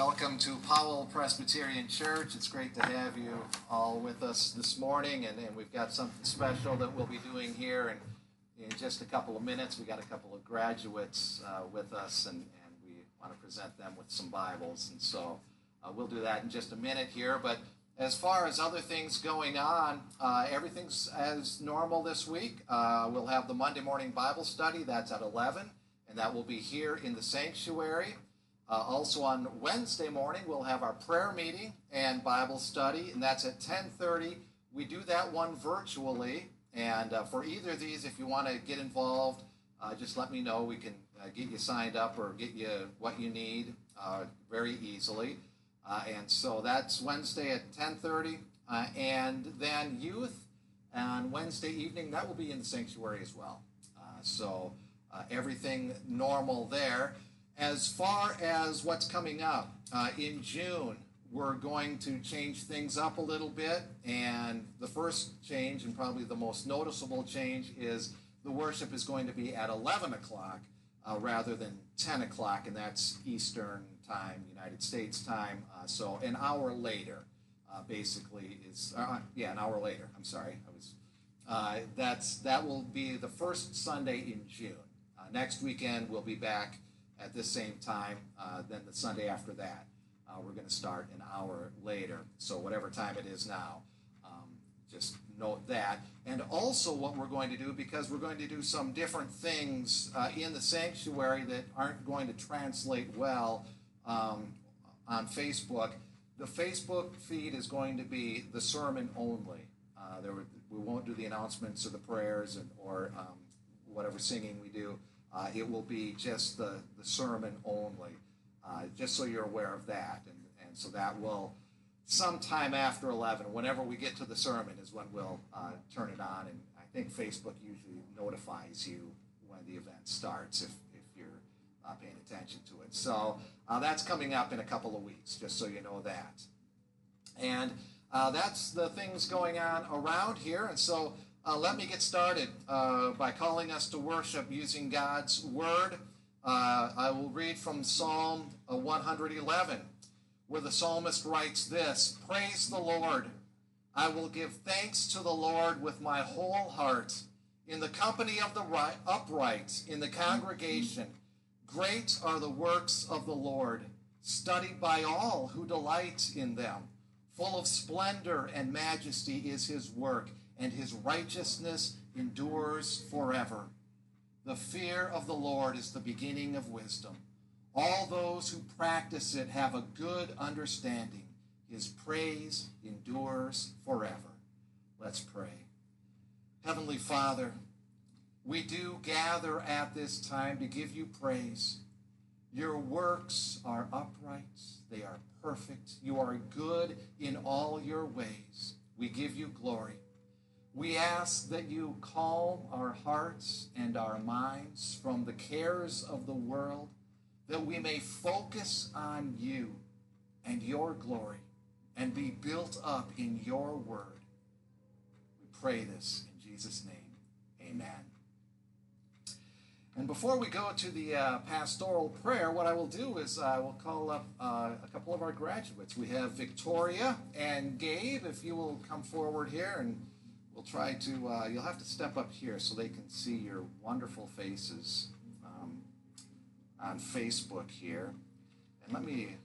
welcome to Powell Presbyterian Church. It's great to have you all with us this morning, and, and we've got something special that we'll be doing here. And in just a couple of minutes, we got a couple of graduates uh, with us, and, and we want to present them with some Bibles. And so uh, we'll do that in just a minute here. But as far as other things going on, uh, everything's as normal this week. Uh, we'll have the Monday morning Bible study. That's at 11, and that will be here in the sanctuary. Uh, also on Wednesday morning, we'll have our prayer meeting and Bible study, and that's at 10:30. We do that one virtually, and uh, for either of these, if you want to get involved, uh, just let me know. We can uh, get you signed up or get you what you need uh, very easily. Uh, and so that's Wednesday at 10:30, and then youth on Wednesday evening that will be in the sanctuary as well. so everything normal there. As far as what's coming up, uh, in June, we're going to change things up a little bit. And the first change, and probably the most noticeable change, is the worship is going to be at 11 o'clock uh, rather than 10 o'clock, and that's Eastern time, United States time. Uh, so an hour later, uh, basically, is, uh, yeah, an hour later. I'm sorry. I was. Uh, that's that will be the first Sunday in June. next weekend, we'll be back at this same time. Uh, then the Sunday after that, uh, we're going to start an hour later. So whatever time it is now, um, just note that. And also what we're going to do, because we're going to do some different things uh, in the sanctuary that aren't going to translate well um, on Facebook. The Facebook feed is going to be the sermon only. Uh, there, we won't do the announcements or the prayers and, or um, whatever singing we do. Uh, it will be just the, the sermon only, uh, just so you're aware of that. And, and so that will, sometime after 11, whenever we get to the sermon, is when we'll uh, turn it on. And I think Facebook usually notifies you when the event starts if, if you're paying attention to it. So uh, that's coming up in a couple of weeks, just so you know that. And uh, that's the things going on around here. And so uh, let me get started uh, by calling us to worship using God's Word. Uh, I will read from Psalm uh, 111, where the psalmist writes this Praise the Lord. I will give thanks to the Lord with my whole heart, in the company of the right, upright, in the congregation. Great are the works of the Lord, studied by all who delight in them. Full of splendor and majesty is his work and his righteousness endures forever. The fear of the Lord is the beginning of wisdom. All those who practice it have a good understanding. His praise endures forever. Let's pray. Heavenly Father, we do gather at this time to give you praise. Your works are upright, they are perfect. You are good in all your ways. We give you glory. We ask that you calm our hearts and our minds from the cares of the world, that we may focus on you and your glory and be built up in your word. We pray this in Jesus' name. Amen. And before we go to the uh, pastoral prayer, what I will do is I will call up uh, a couple of our graduates. We have Victoria and Gabe, if you will come forward here and we'll try to, uh, you'll have to step up here so they can see your wonderful faces um, on Facebook here. And let me,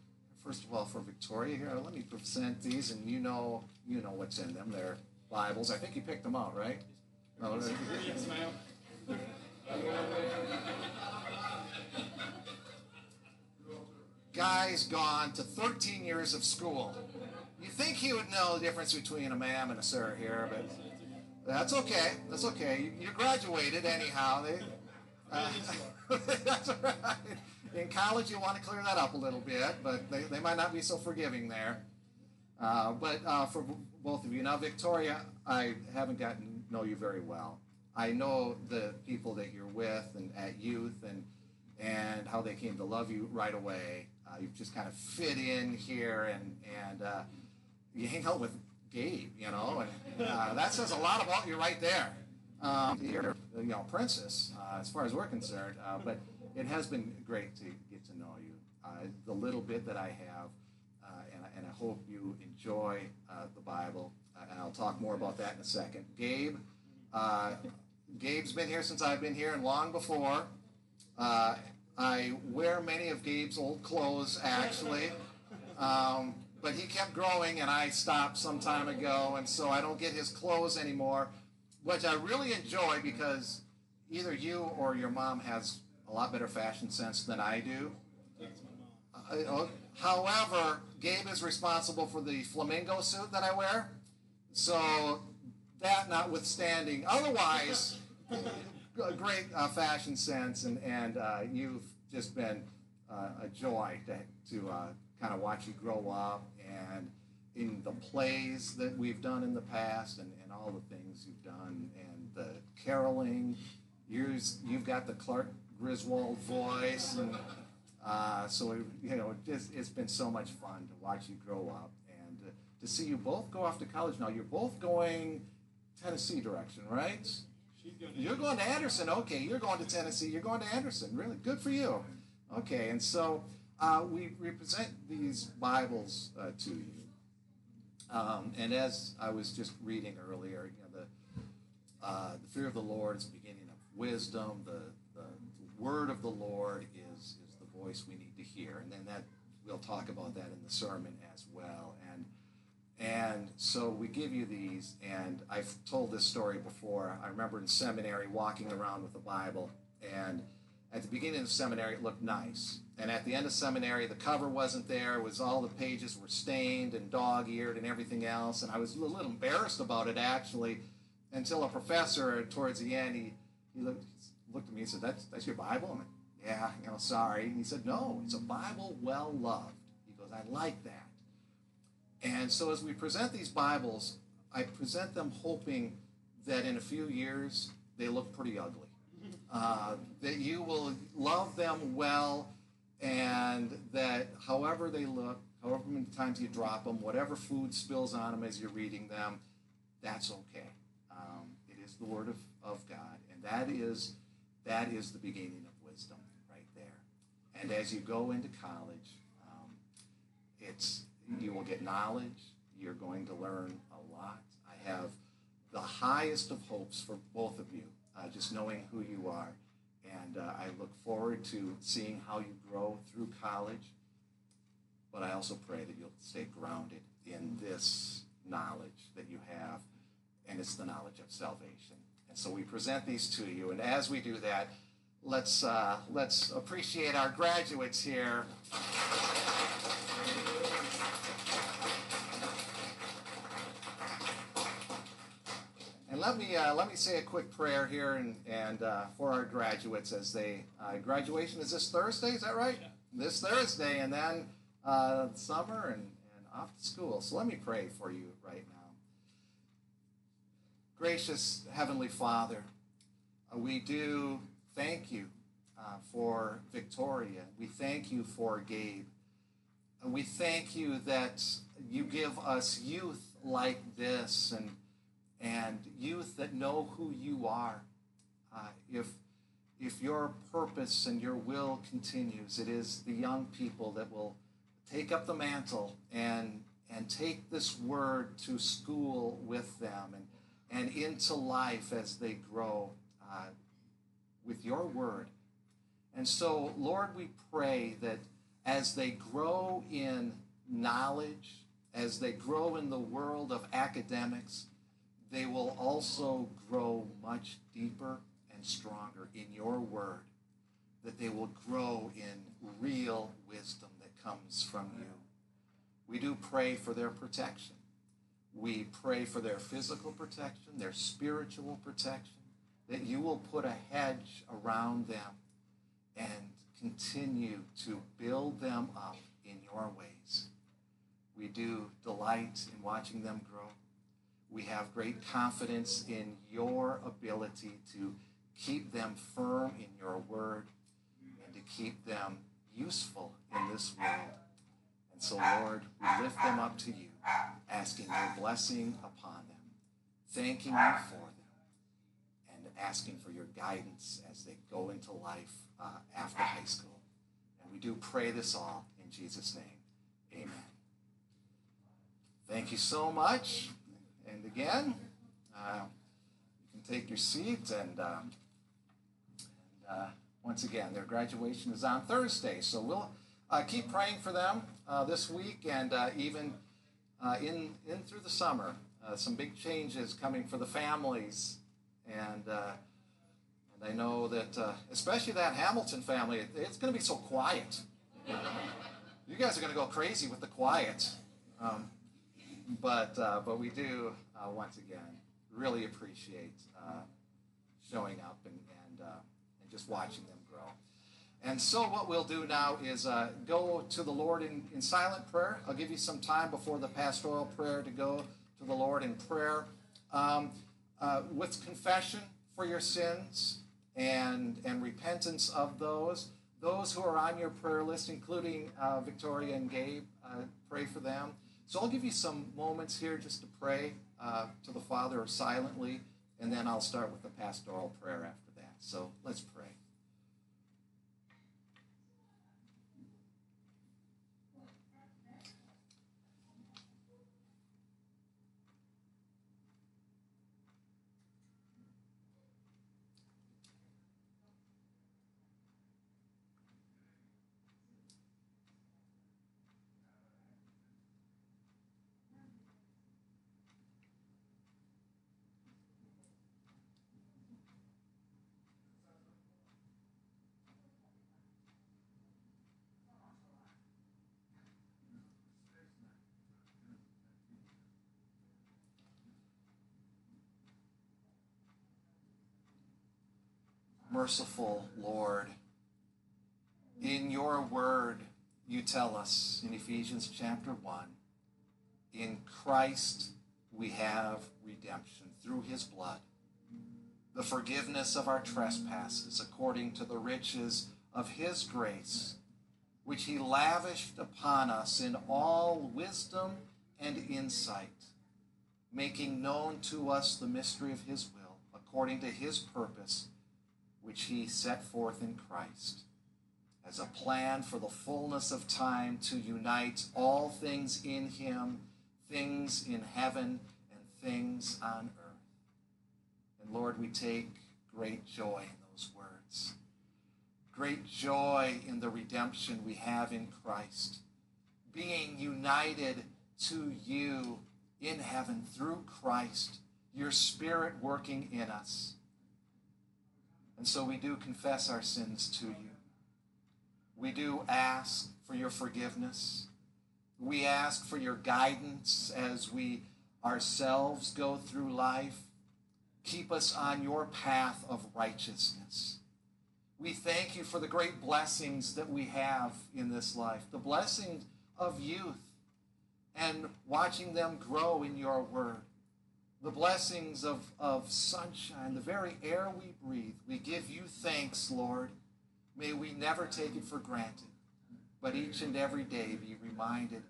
first of all, for Victoria here, let me present these, and you know, you know what's in them. They're Bibles. I think you picked them out, right? No, yes, ma'am. Guy's gone to 13 years of school. You think he would know the difference between a ma'am and a sir here, but that's okay. That's okay. You, you graduated anyhow. They, uh, that's right. In college, you want to clear that up a little bit, but they, they might not be so forgiving there. Uh, but uh, for both of you, now Victoria, I haven't gotten to know you very well. I know the people that you're with and at youth and and how they came to love you right away. Uh, you've just kind of fit in here and and uh, you hang out with Gabe, you know, and uh, that says a lot about you right there. Um, you're, you know, princess, uh, as far as we're concerned. Uh, but it has been great to get to know you. Uh, the little bit that I have, uh, and, I- and I hope you enjoy uh, the Bible. And I'll talk more about that in a second. Gabe, Gabe's been here since I've been here and long before. I wear many of Gabe's old clothes, actually. Um, but he kept growing, and I stopped some time ago, and so I don't get his clothes anymore, which I really enjoy because either you or your mom has a lot better fashion sense than I do. Uh, uh, however, Gabe is responsible for the flamingo suit that I wear, so that notwithstanding, otherwise, great uh, fashion sense, and and uh, you've just been uh, a joy to to uh, kind of watch you grow up, and in the plays that we've done in the past, and, and all the things you've done, and the caroling, you've you've got the Clark Griswold voice, and uh, so it, you know it just, it's been so much fun to watch you grow up, and uh, to see you both go off to college now. You're both going Tennessee direction, right? Going You're going to Anderson. Okay, you're going to Tennessee. You're going to Anderson. Really good for you. Okay, and so uh, we represent these Bibles uh, to you. Um, and as I was just reading earlier, you know, the uh, the fear of the Lord is the beginning of wisdom. The, the the word of the Lord is is the voice we need to hear, and then that we'll talk about that in the sermon as well. And and so we give you these, and I've told this story before. I remember in seminary walking around with the Bible, and at the beginning of seminary, it looked nice. And at the end of seminary, the cover wasn't there. It was all the pages were stained and dog-eared and everything else. And I was a little embarrassed about it actually, until a professor towards the end he, he looked looked at me and said, "That's that's your Bible." I'm like, "Yeah, you know, sorry." And he said, "No, it's a Bible well loved." He goes, "I like that." And so as we present these Bibles, I present them hoping that in a few years they look pretty ugly. Uh, that you will love them well, and that however they look, however many times you drop them, whatever food spills on them as you're reading them, that's okay. Um, it is the Word of, of God, and that is that is the beginning of wisdom right there. And as you go into college, um, it's you will get knowledge. You're going to learn a lot. I have the highest of hopes for both of you, uh, just knowing who you are. And uh, I look forward to seeing how you grow through college. But I also pray that you'll stay grounded in this knowledge that you have, and it's the knowledge of salvation. And so we present these to you. And as we do that, let's uh, let's appreciate our graduates here. Let me uh, let me say a quick prayer here and and uh, for our graduates as they uh, graduation is this Thursday is that right? Yeah. This Thursday and then uh, summer and, and off to school. So let me pray for you right now. Gracious Heavenly Father, uh, we do thank you uh, for Victoria. We thank you for Gabe. We thank you that you give us youth like this and and youth that know who you are. Uh, if if your purpose and your will continues, it is the young people that will take up the mantle and and take this word to school with them and and into life as they grow uh, with your word. And so, Lord, we pray that as they grow in knowledge, as they grow in the world of academics, they will also grow much deeper and stronger in your word, that they will grow in real wisdom that comes from you. We do pray for their protection. We pray for their physical protection, their spiritual protection, that you will put a hedge around them and continue to build them up in your ways. We do delight in watching them grow. We have great confidence in your ability to keep them firm in your word and to keep them useful in this world. And so, Lord, we lift them up to you, asking your blessing upon them, thanking you for them, and asking for your guidance as they go into life uh, after high school. And We do pray this all in Jesus' name. Amen. Thank you so much. And again, uh, you can take your seat. And, um, and uh, once again, their graduation is on Thursday. So we'll uh, keep praying for them uh, this week and uh, even uh, in, in through the summer. some big changes coming for the families. And, and I know that, especially that Hamilton family, it, it's going to be so quiet. You guys are going to go crazy with the quiet. Um, but, but we do, once again, really appreciate uh, showing up and, and, uh, and just watching them grow. And so, what we'll do now is uh, go to the Lord in, in silent prayer. I'll give you some time before the pastoral prayer to go to the Lord in prayer um, uh, with confession for your sins and, and repentance of those. Those who are on your prayer list, including uh, Victoria and Gabe, uh, pray for them. So I'll give you some moments here just to pray uh, to the Father silently, and then I'll start with the pastoral prayer after that. So let's pray. Merciful Lord. In your word, you tell us in Ephesians chapter 1 in Christ we have redemption through his blood, the forgiveness of our trespasses according to the riches of his grace, which he lavished upon us in all wisdom and insight, making known to us the mystery of his will according to his purpose which he set forth in Christ as a plan for the fullness of time to unite all things in him, things in heaven and things on earth. And Lord, we take great joy in those words. Great joy in the redemption we have in Christ. Being united to you in heaven through Christ, your Spirit working in us and so we do confess our sins to you. We do ask for your forgiveness. We ask for your guidance as we ourselves go through life. Keep us on your path of righteousness. We thank you for the great blessings that we have in this life, the blessings of youth and watching them grow in your word the blessings of, of sunshine, the very air we breathe. We give you thanks, Lord. May we never take it for granted, but each and every day be reminded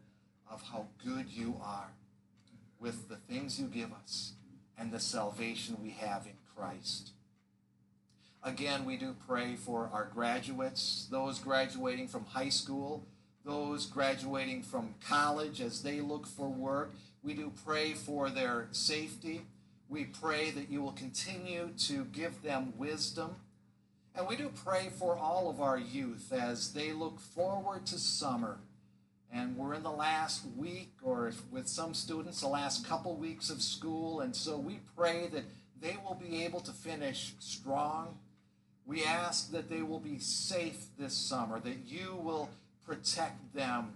of how good you are with the things you give us and the salvation we have in Christ. Again, we do pray for our graduates, those graduating from high school, those graduating from college as they look for work we do pray for their safety. We pray that you will continue to give them wisdom. And we do pray for all of our youth as they look forward to summer. And we're in the last week, or with some students, the last couple weeks of school. And so we pray that they will be able to finish strong. We ask that they will be safe this summer, that you will protect them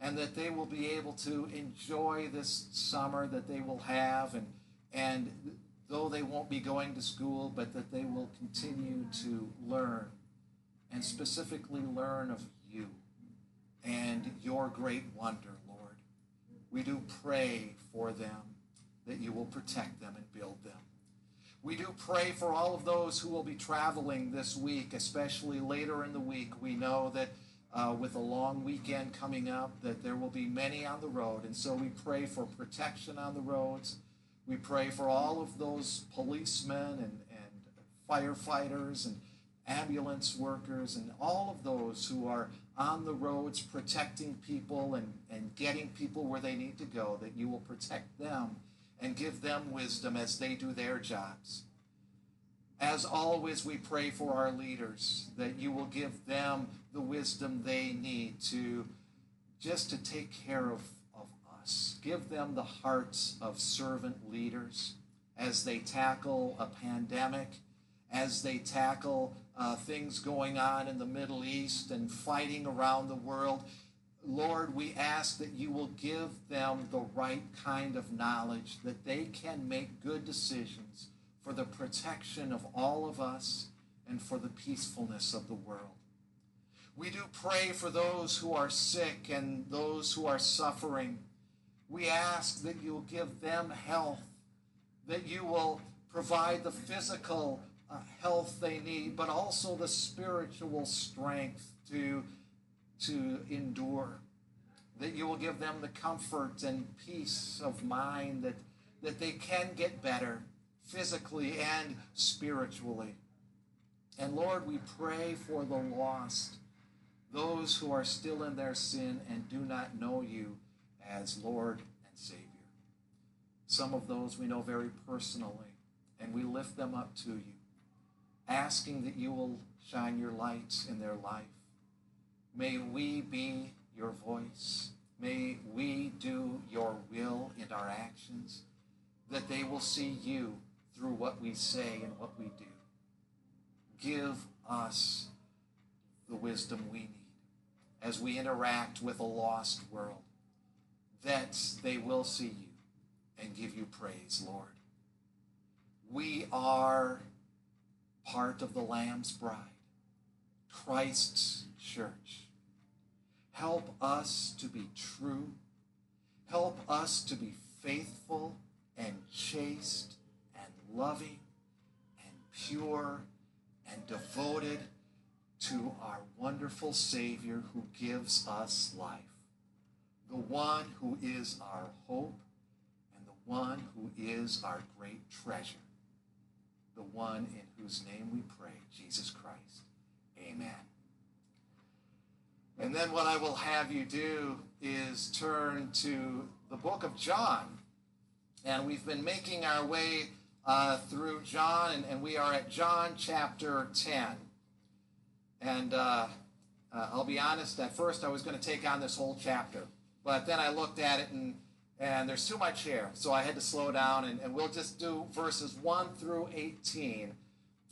and that they will be able to enjoy this summer that they will have. And and though they won't be going to school but that they will continue to learn and specifically learn of you and your great wonder lord. We do pray for them that you will protect them and build them. We do pray for all of those who will be traveling this week especially later in the week. We know that uh, with a long weekend coming up, that there will be many on the road. And so we pray for protection on the roads. We pray for all of those policemen and, and firefighters and ambulance workers and all of those who are on the roads protecting people and, and getting people where they need to go, that you will protect them and give them wisdom as they do their jobs. As always, we pray for our leaders that you will give them the wisdom they need to just to take care of, of us. Give them the hearts of servant leaders as they tackle a pandemic, as they tackle uh, things going on in the Middle East and fighting around the world. Lord, we ask that you will give them the right kind of knowledge, that they can make good decisions for the protection of all of us and for the peacefulness of the world. We do pray for those who are sick and those who are suffering. We ask that you will give them health, that you will provide the physical uh, health they need, but also the spiritual strength to, to endure. That you will give them the comfort and peace of mind that, that they can get better physically and spiritually. And Lord, we pray for the lost, those who are still in their sin and do not know you as Lord and Savior. Some of those we know very personally, and we lift them up to you, asking that you will shine your light in their life. May we be your voice. May we do your will in our actions, that they will see you through what we say and what we do. Give us the wisdom we need as we interact with a lost world, that they will see you and give you praise, Lord. We are part of the Lamb's bride, Christ's church. Help us to be true. Help us to be faithful and chaste loving and pure and devoted to our wonderful Savior who gives us life, the one who is our hope and the one who is our great treasure, the one in whose name we pray, Jesus Christ. Amen. And then what I will have you do is turn to the book of John. And we've been making our way uh, through John, and, and, we are at John chapter 10. And uh, uh, I'll be honest, at first I was going to take on this whole chapter, but then I looked at it and and there's too much here, so I had to slow down, and, and we'll just do verses 1 through 18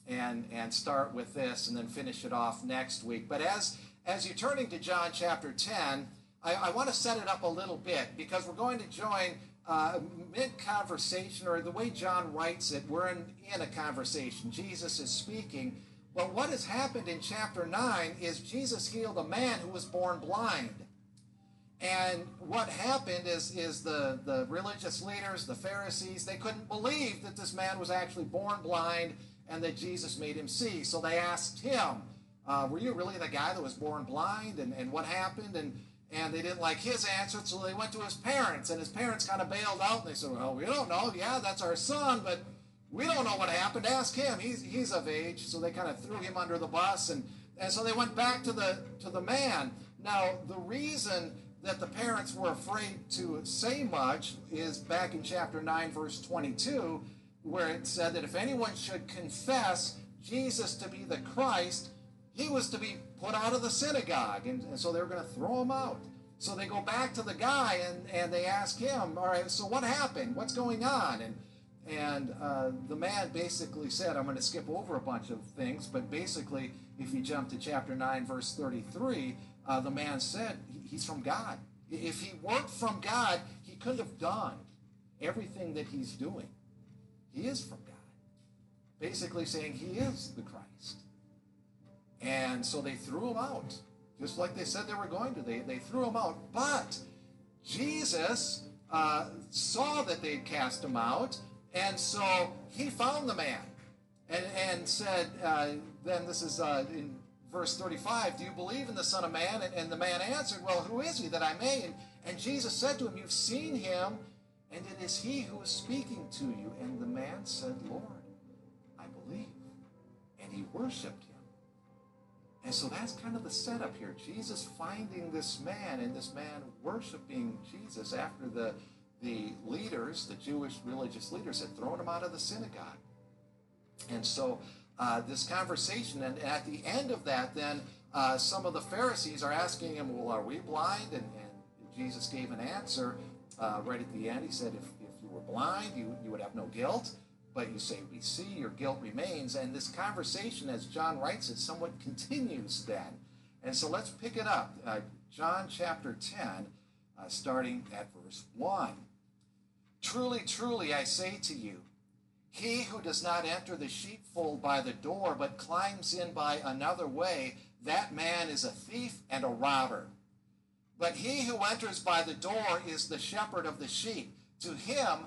and, and start with this and then finish it off next week. But as, as you're turning to John chapter 10, I, I want to set it up a little bit because we're going to join uh, mid conversation, or the way John writes it, we're in, in a conversation. Jesus is speaking. But what has happened in chapter 9 is Jesus healed a man who was born blind. And what happened is, is the, the religious leaders, the Pharisees, they couldn't believe that this man was actually born blind and that Jesus made him see. So they asked him, uh, Were you really the guy that was born blind? And, and what happened? And and they didn't like his answer, so they went to his parents, and his parents kind of bailed out, and they said, well, we don't know. Yeah, that's our son, but we don't know what happened. Ask him. He's, he's of age. So they kind of threw him under the bus, and, and so they went back to the, to the man. Now, the reason that the parents were afraid to say much is back in chapter 9, verse 22, where it said that if anyone should confess Jesus to be the Christ, he was to be put out of the synagogue. And, and so they were going to throw him out. So they go back to the guy and, and they ask him, All right, so what happened? What's going on? And, and uh, the man basically said, I'm going to skip over a bunch of things, but basically, if you jump to chapter 9, verse 33, uh, the man said, He's from God. If he weren't from God, he couldn't have done everything that he's doing. He is from God. Basically saying he is the Christ. And so they threw him out, just like they said they were going to. They, they threw him out. But Jesus uh, saw that they'd cast him out, and so he found the man and, and said, uh, then this is uh, in verse 35, Do you believe in the Son of Man? And, and the man answered, Well, who is he that I may? And, and Jesus said to him, You've seen him, and it is he who is speaking to you. And the man said, Lord, I believe. And he worshiped him. And so that's kind of the setup here. Jesus finding this man and this man worshiping Jesus after the, the leaders, the Jewish religious leaders, had thrown him out of the synagogue. And so uh, this conversation, and at the end of that, then uh, some of the Pharisees are asking him, Well, are we blind? And, and Jesus gave an answer uh, right at the end. He said, if, if you were blind, you, you would have no guilt. But you say, We see, your guilt remains. And this conversation, as John writes it, somewhat continues then. And so let's pick it up. Uh, John chapter 10, uh, starting at verse 1. Truly, truly, I say to you, he who does not enter the sheepfold by the door, but climbs in by another way, that man is a thief and a robber. But he who enters by the door is the shepherd of the sheep. To him,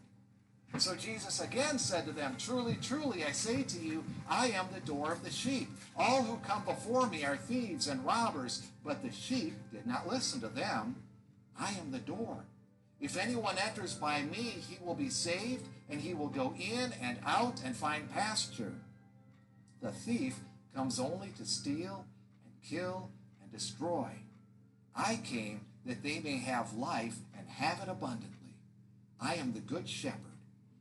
So Jesus again said to them, Truly, truly, I say to you, I am the door of the sheep. All who come before me are thieves and robbers, but the sheep did not listen to them. I am the door. If anyone enters by me, he will be saved, and he will go in and out and find pasture. The thief comes only to steal and kill and destroy. I came that they may have life and have it abundantly. I am the good shepherd.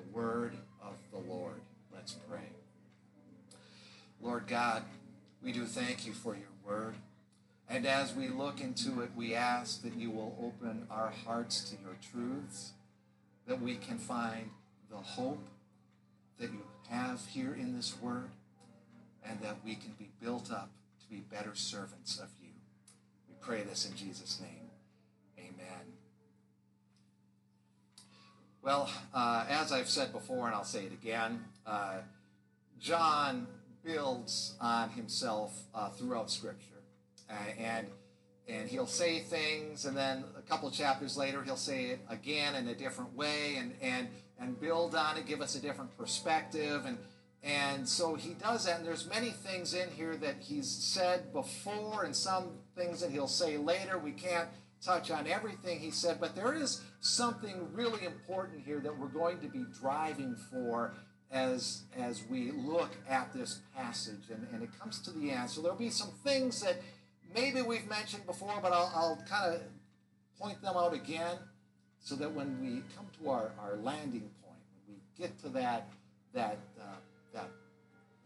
The word of the Lord. Let's pray. Lord God, we do thank you for your word. And as we look into it, we ask that you will open our hearts to your truths, that we can find the hope that you have here in this word, and that we can be built up to be better servants of you. We pray this in Jesus' name. Well, uh, as I've said before, and I'll say it again, uh, John builds on himself uh, throughout Scripture. And and he'll say things, and then a couple chapters later, he'll say it again in a different way, and and and build on it, give us a different perspective, and and so he does that. And there's many things in here that he's said before, and some things that he'll say later. We can't touch on everything he said, but there is something really important here that we're going to be driving for as as we look at this passage, and and it comes to the end. So there'll be some things that maybe we've mentioned before, but I'll, I'll kind of point them out again so that when we come to our, our landing point, when we get to that, that, uh, that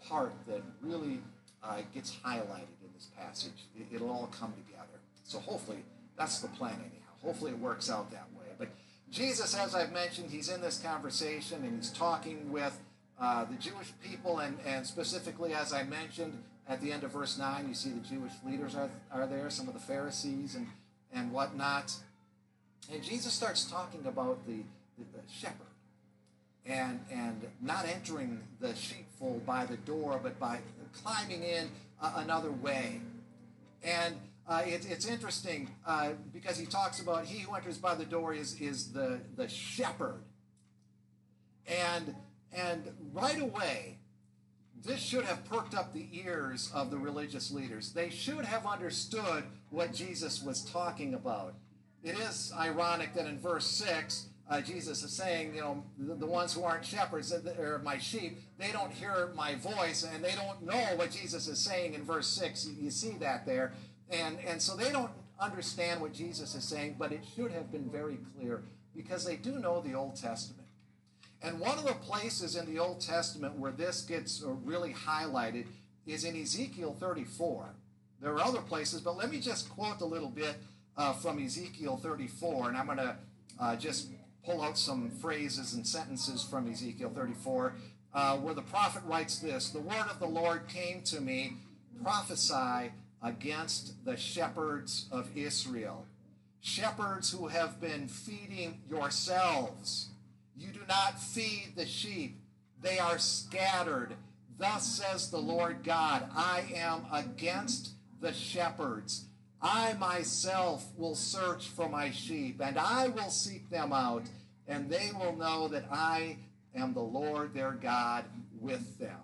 part that really uh, gets highlighted in this passage, it, it'll all come together. So hopefully that's the plan anyhow. Hopefully it works out that way. But Jesus, as I've mentioned, he's in this conversation and he's talking with uh, the Jewish people, and, and specifically, as I mentioned, at the end of verse 9, you see the Jewish leaders are, are there, some of the Pharisees and, and whatnot. And Jesus starts talking about the, the, the shepherd and, and not entering the sheepfold by the door, but by climbing in uh, another way. And uh, it, it's interesting uh, because he talks about he who enters by the door is, is the, the shepherd. And, and right away, this should have perked up the ears of the religious leaders. They should have understood what Jesus was talking about. It is ironic that in verse 6, uh, Jesus is saying, you know, the, the, ones who aren't shepherds, or my sheep, they don't hear my voice and they don't know what Jesus is saying in verse 6. You, you see that there. And, and so they don't understand what Jesus is saying, but it should have been very clear because they do know the Old Testament. And one of the places in the Old Testament where this gets uh, really highlighted is in Ezekiel 34. There are other places, but let me just quote a little bit uh, from Ezekiel 34, and I'm going to uh, just pull out some phrases and sentences from Ezekiel 34, uh, where the prophet writes this The word of the Lord came to me, prophesy against the shepherds of Israel. Shepherds who have been feeding yourselves. You do not feed the sheep, they are scattered. Thus says the Lord God I am against the shepherds. I myself will search for my sheep, and I will seek them out, and they will know that I am the Lord their God with them.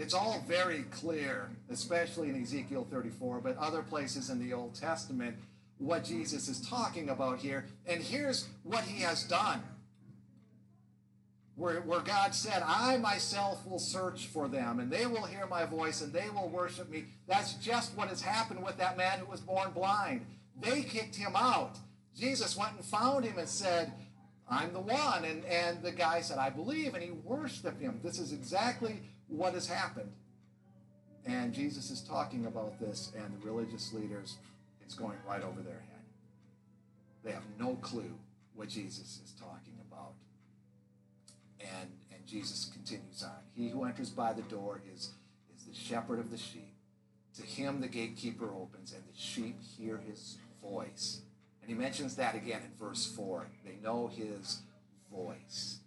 It's all very clear, especially in Ezekiel 34, but other places in the Old Testament, what Jesus is talking about here. And here's what he has done. Where, where God said, I myself will search for them, and they will hear my voice, and they will worship me. That's just what has happened with that man who was born blind. They kicked him out. Jesus went and found him and said, I'm the one. And, and the guy said, I believe, and he worshiped him. This is exactly what has happened. And Jesus is talking about this, and the religious leaders, it's going right over their head. They have no clue what Jesus is talking about. And, and Jesus continues on. He who enters by the door is, is the shepherd of the sheep. To him the gatekeeper opens, and the sheep hear his voice. And he mentions that again in verse 4. They know his voice,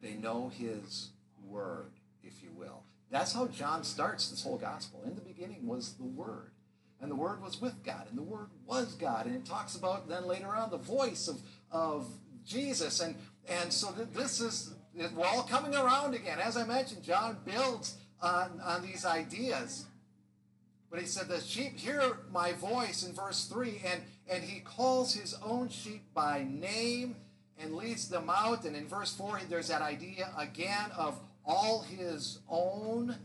they know his word if you will. That's how John starts this whole gospel. In the beginning was the Word, and the Word was with God, and the Word was God. And it talks about then later on the voice of, of Jesus. And, and so this is, we're all coming around again. As I mentioned, John builds on, on these ideas. But he said, The sheep hear my voice in verse 3, and, and he calls his own sheep by name and leads them out. And in verse 4, there's that idea again of all his own.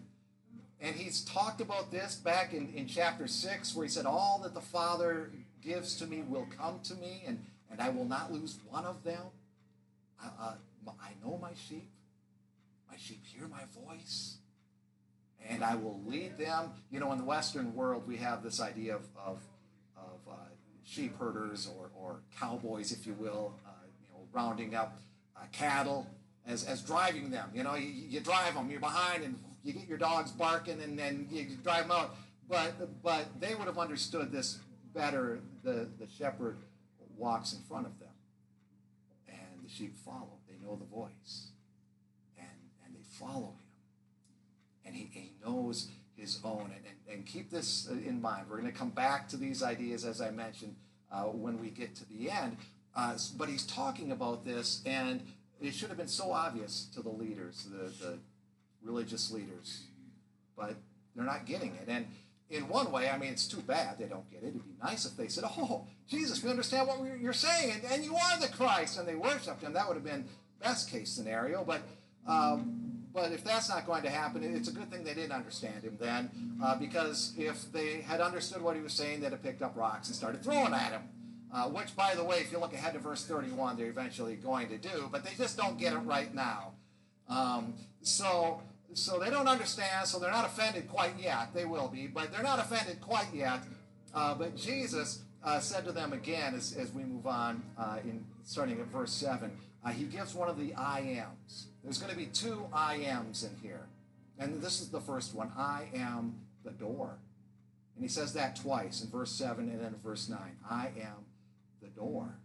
And he's talked about this back in, in chapter 6, where he said, All that the Father gives to me will come to me, and, and I will not lose one of them. I, uh, I know my sheep. My sheep hear my voice, and I will lead them. You know, in the Western world, we have this idea of, of, of uh, sheep herders or, or cowboys, if you will, rounding up uh, cattle as, as driving them. You know, you, you drive them, you're behind, and you get your dogs barking, and then you drive them out. But but they would have understood this better. The the shepherd walks in front of them, and the sheep follow. They know the voice, and and they follow him, and he, he knows his own. And, and, and keep this in mind. We're going to come back to these ideas as I mentioned uh, when we get to the end. Uh, but he's talking about this, and it should have been so obvious to the leaders, the, the religious leaders, but they're not getting it. And in one way, I mean, it's too bad they don't get it. It'd be nice if they said, Oh, Jesus, we understand what you're saying, and, and you are the Christ, and they worshiped him. That would have been best case scenario. But um, but if that's not going to happen, it's a good thing they didn't understand him then, uh, because if they had understood what he was saying, they'd have picked up rocks and started throwing at him. Uh, which, by the way, if you look ahead to verse 31, they're eventually going to do, but they just don't get it right now. Um, so, so they don't understand, so they're not offended quite yet. They will be, but they're not offended quite yet. Uh, but Jesus uh, said to them again, as, as we move on, uh, in starting at verse 7, uh, he gives one of the I ams. There's going to be two I ams in here. And this is the first one I am the door. And he says that twice in verse 7 and then verse 9. I am door.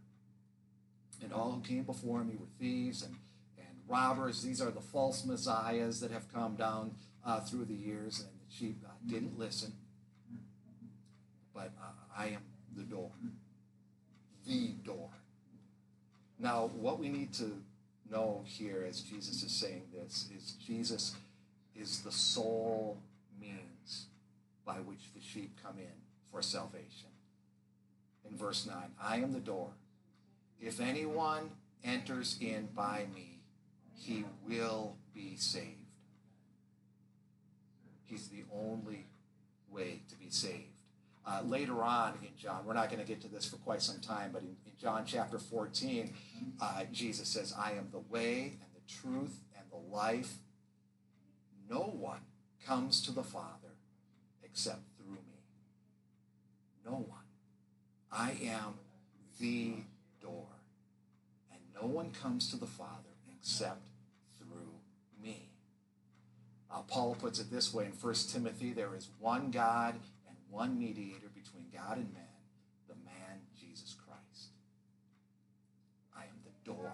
And all who came before me were thieves and, and robbers. These are the false messiahs that have come down uh, through the years, and the sheep uh, didn't listen. But uh, I am the door. The door. Now, what we need to know here as Jesus is saying this is Jesus is the sole means by which the sheep come in for salvation. In verse 9 I am the door. If anyone enters in by me, he will be saved. He's the only way to be saved. Uh, later on in John, we're not going to get to this for quite some time, but in, in John chapter 14, uh, Jesus says, I am the way and the truth and the life. No one comes to the Father except through me. No one. I am the door. And no one comes to the Father except through me. Uh, Paul puts it this way in 1 Timothy there is one God and one mediator between God and man, the man Jesus Christ. I am the door.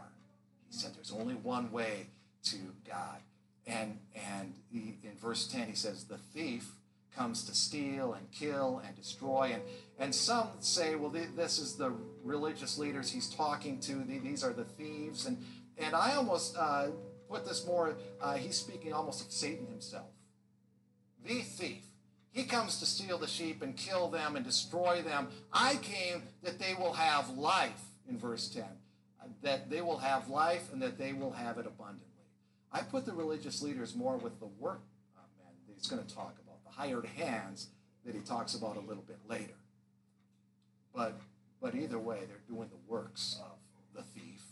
He said there's only one way to God. And, and he, in verse 10, he says, The thief comes to steal and kill and destroy. And, and some say, well, this is the religious leaders he's talking to. These are the thieves. And, and I almost uh, put this more, uh, he's speaking almost of Satan himself. The thief. He comes to steal the sheep and kill them and destroy them. I came that they will have life, in verse 10. Uh, that they will have life and that they will have it abundantly. I put the religious leaders more with the work uh, that he's going to talk about, the hired hands that he talks about a little bit later. But, but either way, they're doing the works of the thief,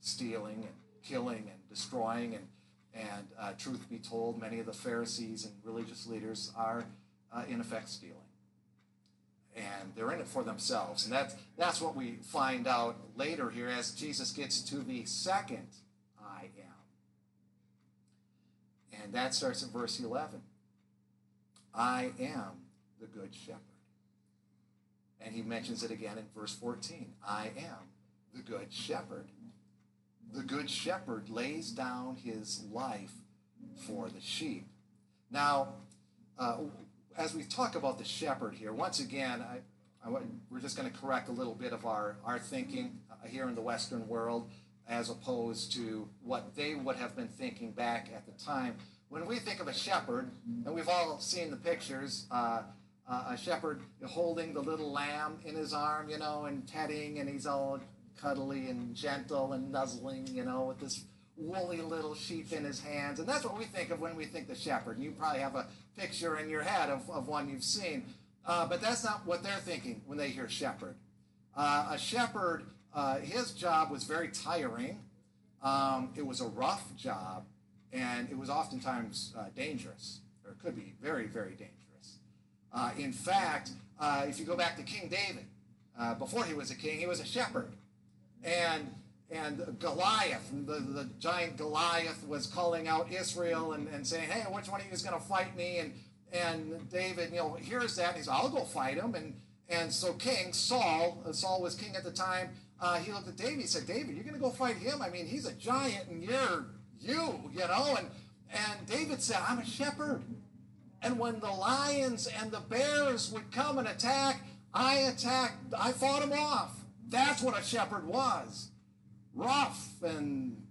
stealing and killing and destroying. And, and uh, truth be told, many of the Pharisees and religious leaders are, uh, in effect, stealing. And they're in it for themselves. And that's, that's what we find out later here as Jesus gets to the second I am. And that starts at verse 11. I am the good shepherd. And he mentions it again in verse 14. I am the good shepherd. The good shepherd lays down his life for the sheep. Now, uh, as we talk about the shepherd here, once again, I, I, we're just going to correct a little bit of our, our thinking uh, here in the Western world as opposed to what they would have been thinking back at the time. When we think of a shepherd, and we've all seen the pictures, uh, uh, a shepherd holding the little lamb in his arm, you know, and petting, and he's all cuddly and gentle and nuzzling, you know, with this woolly little sheep in his hands. And that's what we think of when we think the shepherd. And you probably have a picture in your head of, of one you've seen. Uh, but that's not what they're thinking when they hear shepherd. Uh, a shepherd, uh, his job was very tiring. Um, it was a rough job, and it was oftentimes uh, dangerous, or it could be very, very dangerous. Uh, in fact, uh, if you go back to King David, before he was a king, he was a shepherd and and Goliath, the, the giant Goliath, was calling out Israel and, and saying, "Hey, which one of you is going to fight me?" And and David, you know, hears that and he's, "I'll go fight him." And and so King Saul, uh, Saul was king at the time. Uh, he looked at David. He said, "David, you're going to go fight him? I mean, he's a giant, and you're you, you know." And and David said, "I'm a shepherd." And when the lions and the bears would come and attack, I attacked. I fought them off. That's what a shepherd was. Rough and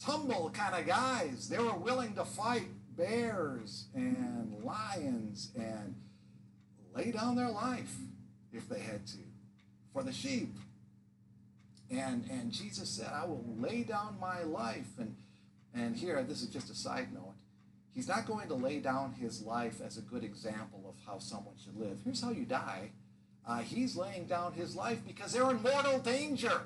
tumble kind of guys. They were willing to fight bears and lions and lay down their life if they had to for the sheep. And and Jesus said, I will lay down my life. And and here, this is just a side note. He's not going to lay down his life as a good example of how someone should live. Here's how you die. Uh, he's laying down his life because they're in mortal danger.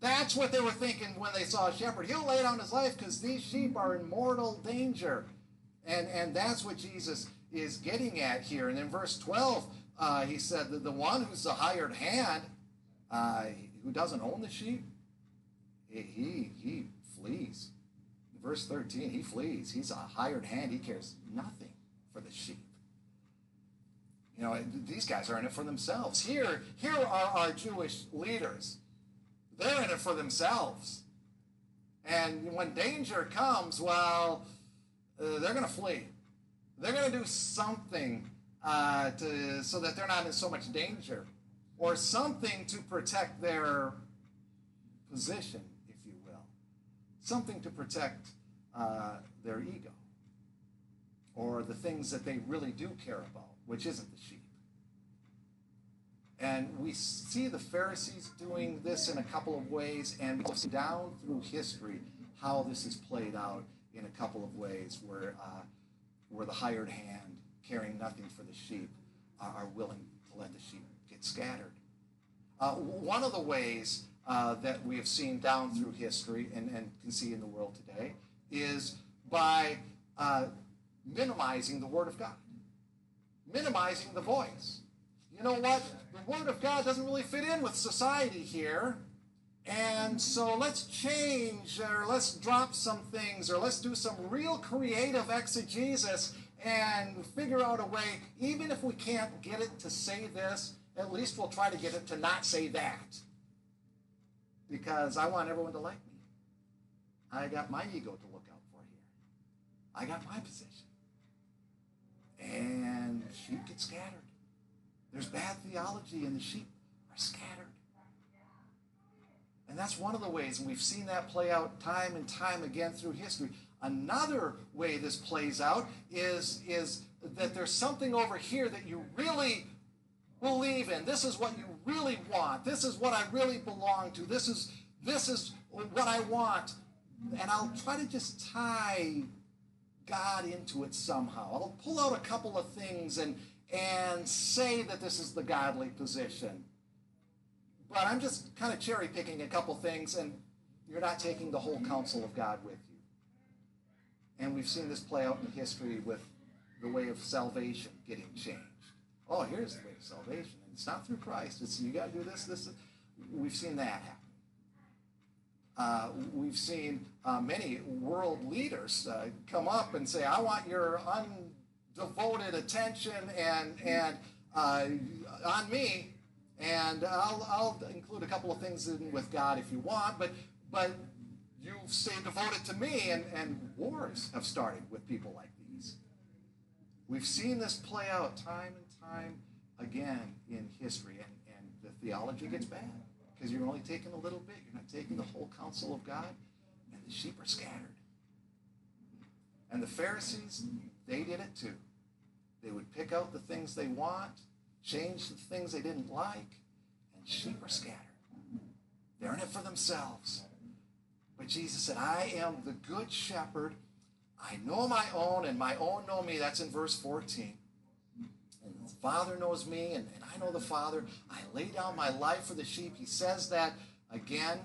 That's what they were thinking when they saw a shepherd. He'll lay down his life because these sheep are in mortal danger. And, and that's what Jesus is getting at here. And in verse 12, uh, he said that the one who's the hired hand, uh, who doesn't own the sheep, he, he flees. Verse 13, he flees. He's a hired hand. He cares nothing for the sheep. You know, these guys are in it for themselves. Here, here are our Jewish leaders. They're in it for themselves. And when danger comes, well, uh, they're going to flee. They're going to do something uh, to, so that they're not in so much danger, or something to protect their position, something to protect uh, their ego, or the things that they really do care about which isn't the sheep. And we see the Pharisees doing this in a couple of ways, and we see down through history how this is played out in a couple of ways, where uh, where the hired hand, caring nothing for the sheep, are, willing to let the sheep get scattered. Uh, one of the ways uh, that we have seen down through history and, and can see in the world today is by uh, minimizing the Word of God, minimizing the voice. You know what? The Word of God doesn't really fit in with society here. And so let's change, or let's drop some things, or let's do some real creative exegesis and figure out a way, even if we can't get it to say this, at least we'll try to get it to not say that. Because I want everyone to like me. I got my ego to look out for here. I got my position. And sheep get scattered. There's bad theology, and the sheep are scattered. And that's one of the ways, and we've seen that play out time and time again through history. Another way this plays out is, is that there's something over here that you really believe in. This is what you really want. This is what I really belong to. This is this is what I want. And I'll try to just tie God into it somehow. I'll pull out a couple of things and and say that this is the godly position. But I'm just kind of cherry picking a couple things, and you're not taking the whole counsel of God with you. And we've seen this play out in history with the way of salvation getting changed. Oh, here's the way of salvation. It's not through Christ. It's you got to do this, this. We've seen that happen. Uh, we've seen uh, many world leaders uh, come up and say, "I want your undevoted attention and and uh, on me." And I'll, I'll include a couple of things in with God if you want, but but you stay devoted to me, and, and wars have started with people like these. We've seen this play out time and time again in history, and, and the theology gets bad because you're only taking a little bit. You're not taking the whole counsel of God, and the sheep are scattered. And the Pharisees, they did it too. They would pick out the things they want, change the things they didn't like, and sheep are scattered. They're in it for themselves. But Jesus said, I am the good shepherd. I know my own, and my own know me. That's in verse 14. Father knows me, and, and I know the Father. I lay down my life for the sheep. He says that again.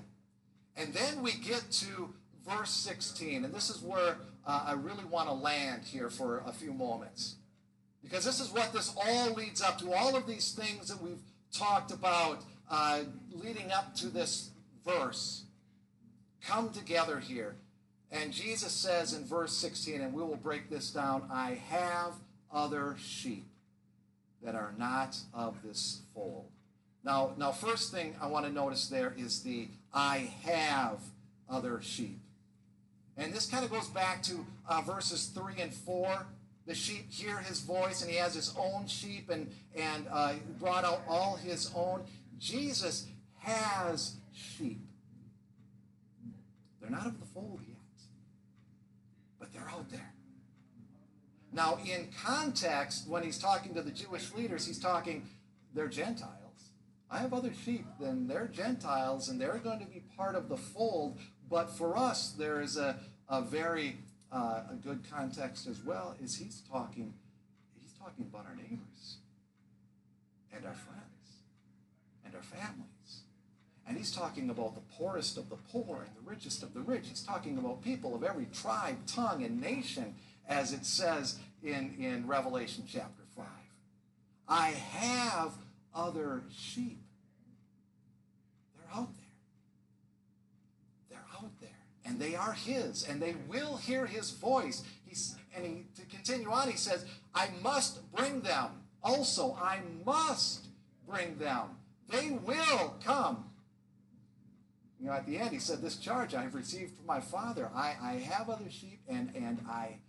And then we get to verse 16, and this is where uh, I really want to land here for a few moments. Because this is what this all leads up to. All of these things that we've talked about uh, leading up to this verse come together here. And Jesus says in verse 16, and we will break this down I have other sheep that are not of this fold. Now, now, first thing I want to notice there is the I have other sheep. And this kind of goes back to uh, verses 3 and 4. The sheep hear his voice, and he has his own sheep and, and uh, brought out all his own. Jesus has sheep. They're not of the fold yet, but they're out there. Now, in context, when he's talking to the Jewish leaders, he's talking, they're Gentiles. I have other sheep, then they're Gentiles, and they're going to be part of the fold. But for us, there is a, a very uh, a good context as well. Is he's talking, he's talking about our neighbors, and our friends, and our families. And he's talking about the poorest of the poor and the richest of the rich. He's talking about people of every tribe, tongue, and nation, as it says in, in Revelation chapter 5. I have other sheep. They're out there. They're out there. And they are his, and they will hear his voice. He's, and he, to continue on, he says, I must bring them. Also, I must bring them. They will come you know, at the end, he said, This charge I have received from my Father. I, I have other sheep, and, and I, I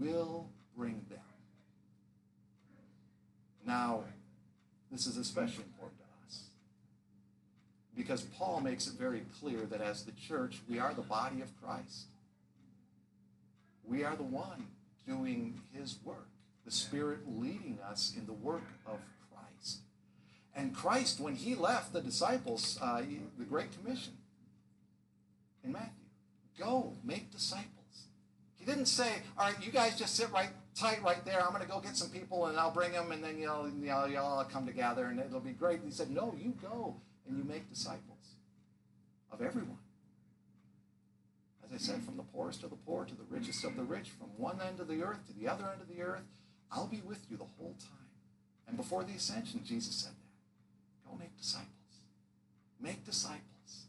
will bring them. Now, this is especially important to us because Paul makes it very clear that as the church, we are the body of Christ. We are the one doing his work, the Spirit leading us in the work of Christ. And Christ, when he left the disciples, uh, the Great Commission in Matthew, go make disciples. He didn't say, all right, you guys just sit right tight right there. I'm going to go get some people and I'll bring them and then you'll, you'll, you'll all come together and it'll be great. He said, no, you go and you make disciples of everyone. As I said, from the poorest of the poor to the richest of the rich, from one end of the earth to the other end of the earth, I'll be with you the whole time. And before the ascension, Jesus said that. Go make disciples. Make disciples.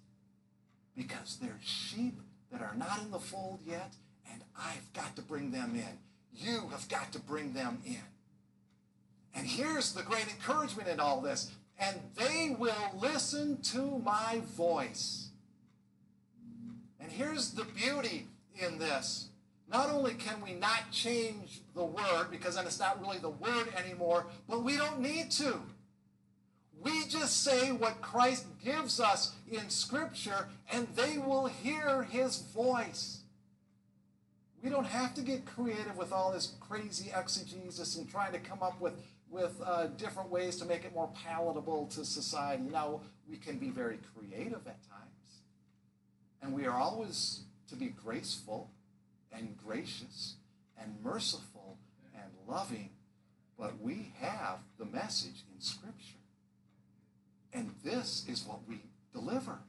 Because there's sheep that are not in the fold yet, and I've got to bring them in. You have got to bring them in. And here's the great encouragement in all this. And they will listen to my voice. And here's the beauty in this. Not only can we not change the word, because then it's not really the word anymore, but we don't need to. We just say what Christ gives us in Scripture, and they will hear his voice. We don't have to get creative with all this crazy exegesis and trying to come up with, with uh, different ways to make it more palatable to society. Now, we can be very creative at times, and we are always to be graceful and gracious and merciful and loving, but we have the message in Scripture. And this is what we deliver.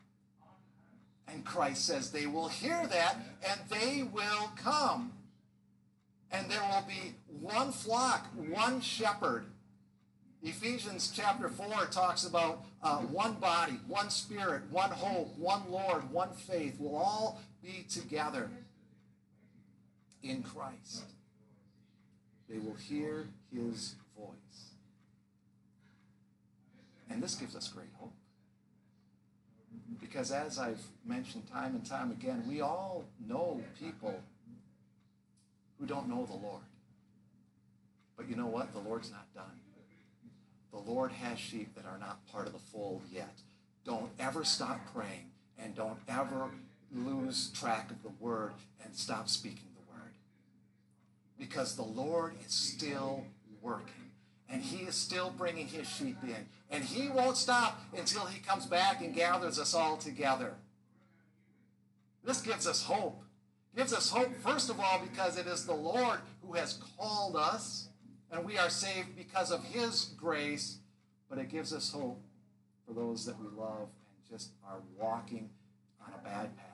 And Christ says they will hear that and they will come. And there will be one flock, one shepherd. Ephesians chapter 4 talks about uh, one body, one spirit, one hope, one Lord, one faith will all be together in Christ. They will hear his voice. And this gives us great hope. Because as I've mentioned time and time again, we all know people who don't know the Lord. But you know what? The Lord's not done. The Lord has sheep that are not part of the fold yet. Don't ever stop praying and don't ever lose track of the word and stop speaking the word. Because the Lord is still working and he is still bringing his sheep in. And he won't stop until he comes back and gathers us all together. This gives us hope. Gives us hope, first of all, because it is the Lord who has called us, and we are saved because of his grace. But it gives us hope for those that we love and just are walking on a bad path,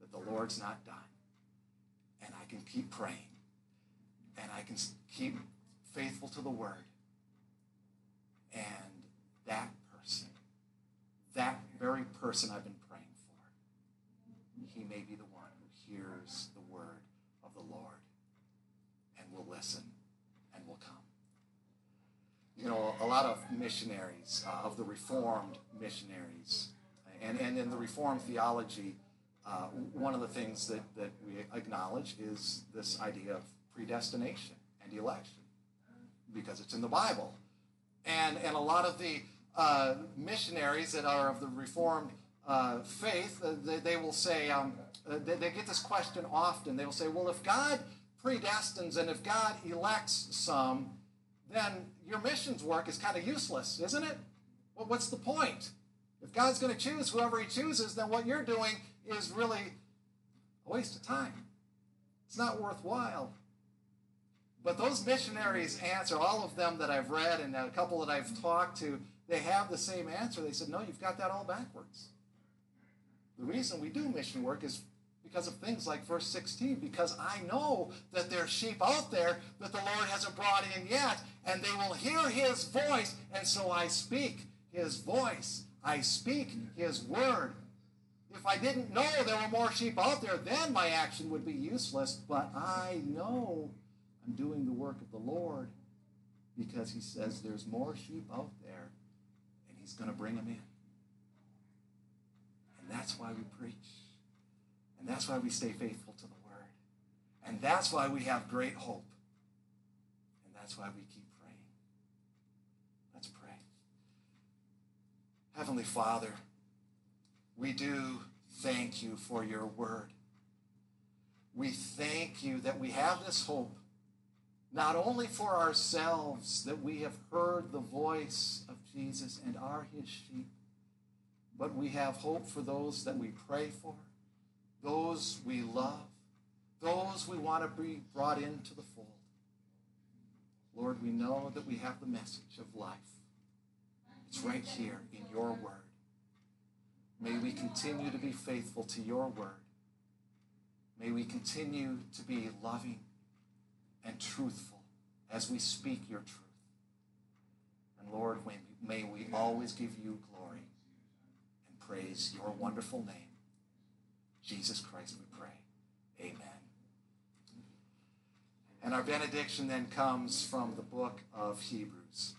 that the Lord's not done. And I can keep praying, and I can keep faithful to the word. And that person, that very person I've been praying for, he may be the one who hears the word of the Lord and will listen and will come. You know, a lot of missionaries, uh, of the Reformed missionaries, and, and in the Reformed theology, uh, one of the things that, that we acknowledge is this idea of predestination and election because it's in the Bible. And, and a lot of the uh, missionaries that are of the Reformed uh, faith, uh, they, they, will say, um, uh, they, they, get this question often. They will say, well, if God predestines and if God elects some, then your missions work is kind of useless, isn't it? Well, what's the point? If God's going to choose whoever he chooses, then what you're doing is really a waste of time. It's not worthwhile. But those missionaries' answer, all of them that I've read and a couple that I've talked to, they have the same answer. They said, No, you've got that all backwards. The reason we do mission work is because of things like verse 16, because I know that there are sheep out there that the Lord hasn't brought in yet, and they will hear his voice, and so I speak his voice. I speak his word. If I didn't know there were more sheep out there, then my action would be useless, but I know Doing the work of the Lord because he says there's more sheep out there and he's going to bring them in. And that's why we preach. And that's why we stay faithful to the word. And that's why we have great hope. And that's why we keep praying. Let's pray. Heavenly Father, we do thank you for your word. We thank you that we have this hope not only for ourselves that we have heard the voice of Jesus and are his sheep. But we have hope for those that we pray for, those we love, those we want to be brought into the fold. Lord, we know that we have the message of life. It's right here in your word. May we continue to be faithful to your word. May we continue to be loving and truthful as we speak your truth. And Lord, may we always give you glory and praise your wonderful name. Jesus Christ, we pray. Amen. And our benediction then comes from the book of Hebrews.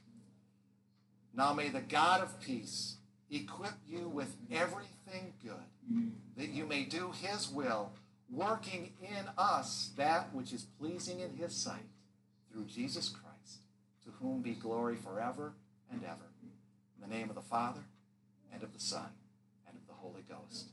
Now may the God of peace equip you with everything good, that you may do his will, working in us that which is pleasing in his sight, through Jesus Christ, to whom be glory forever and ever. In the name of the Father, and of the Son, and of the Holy Ghost.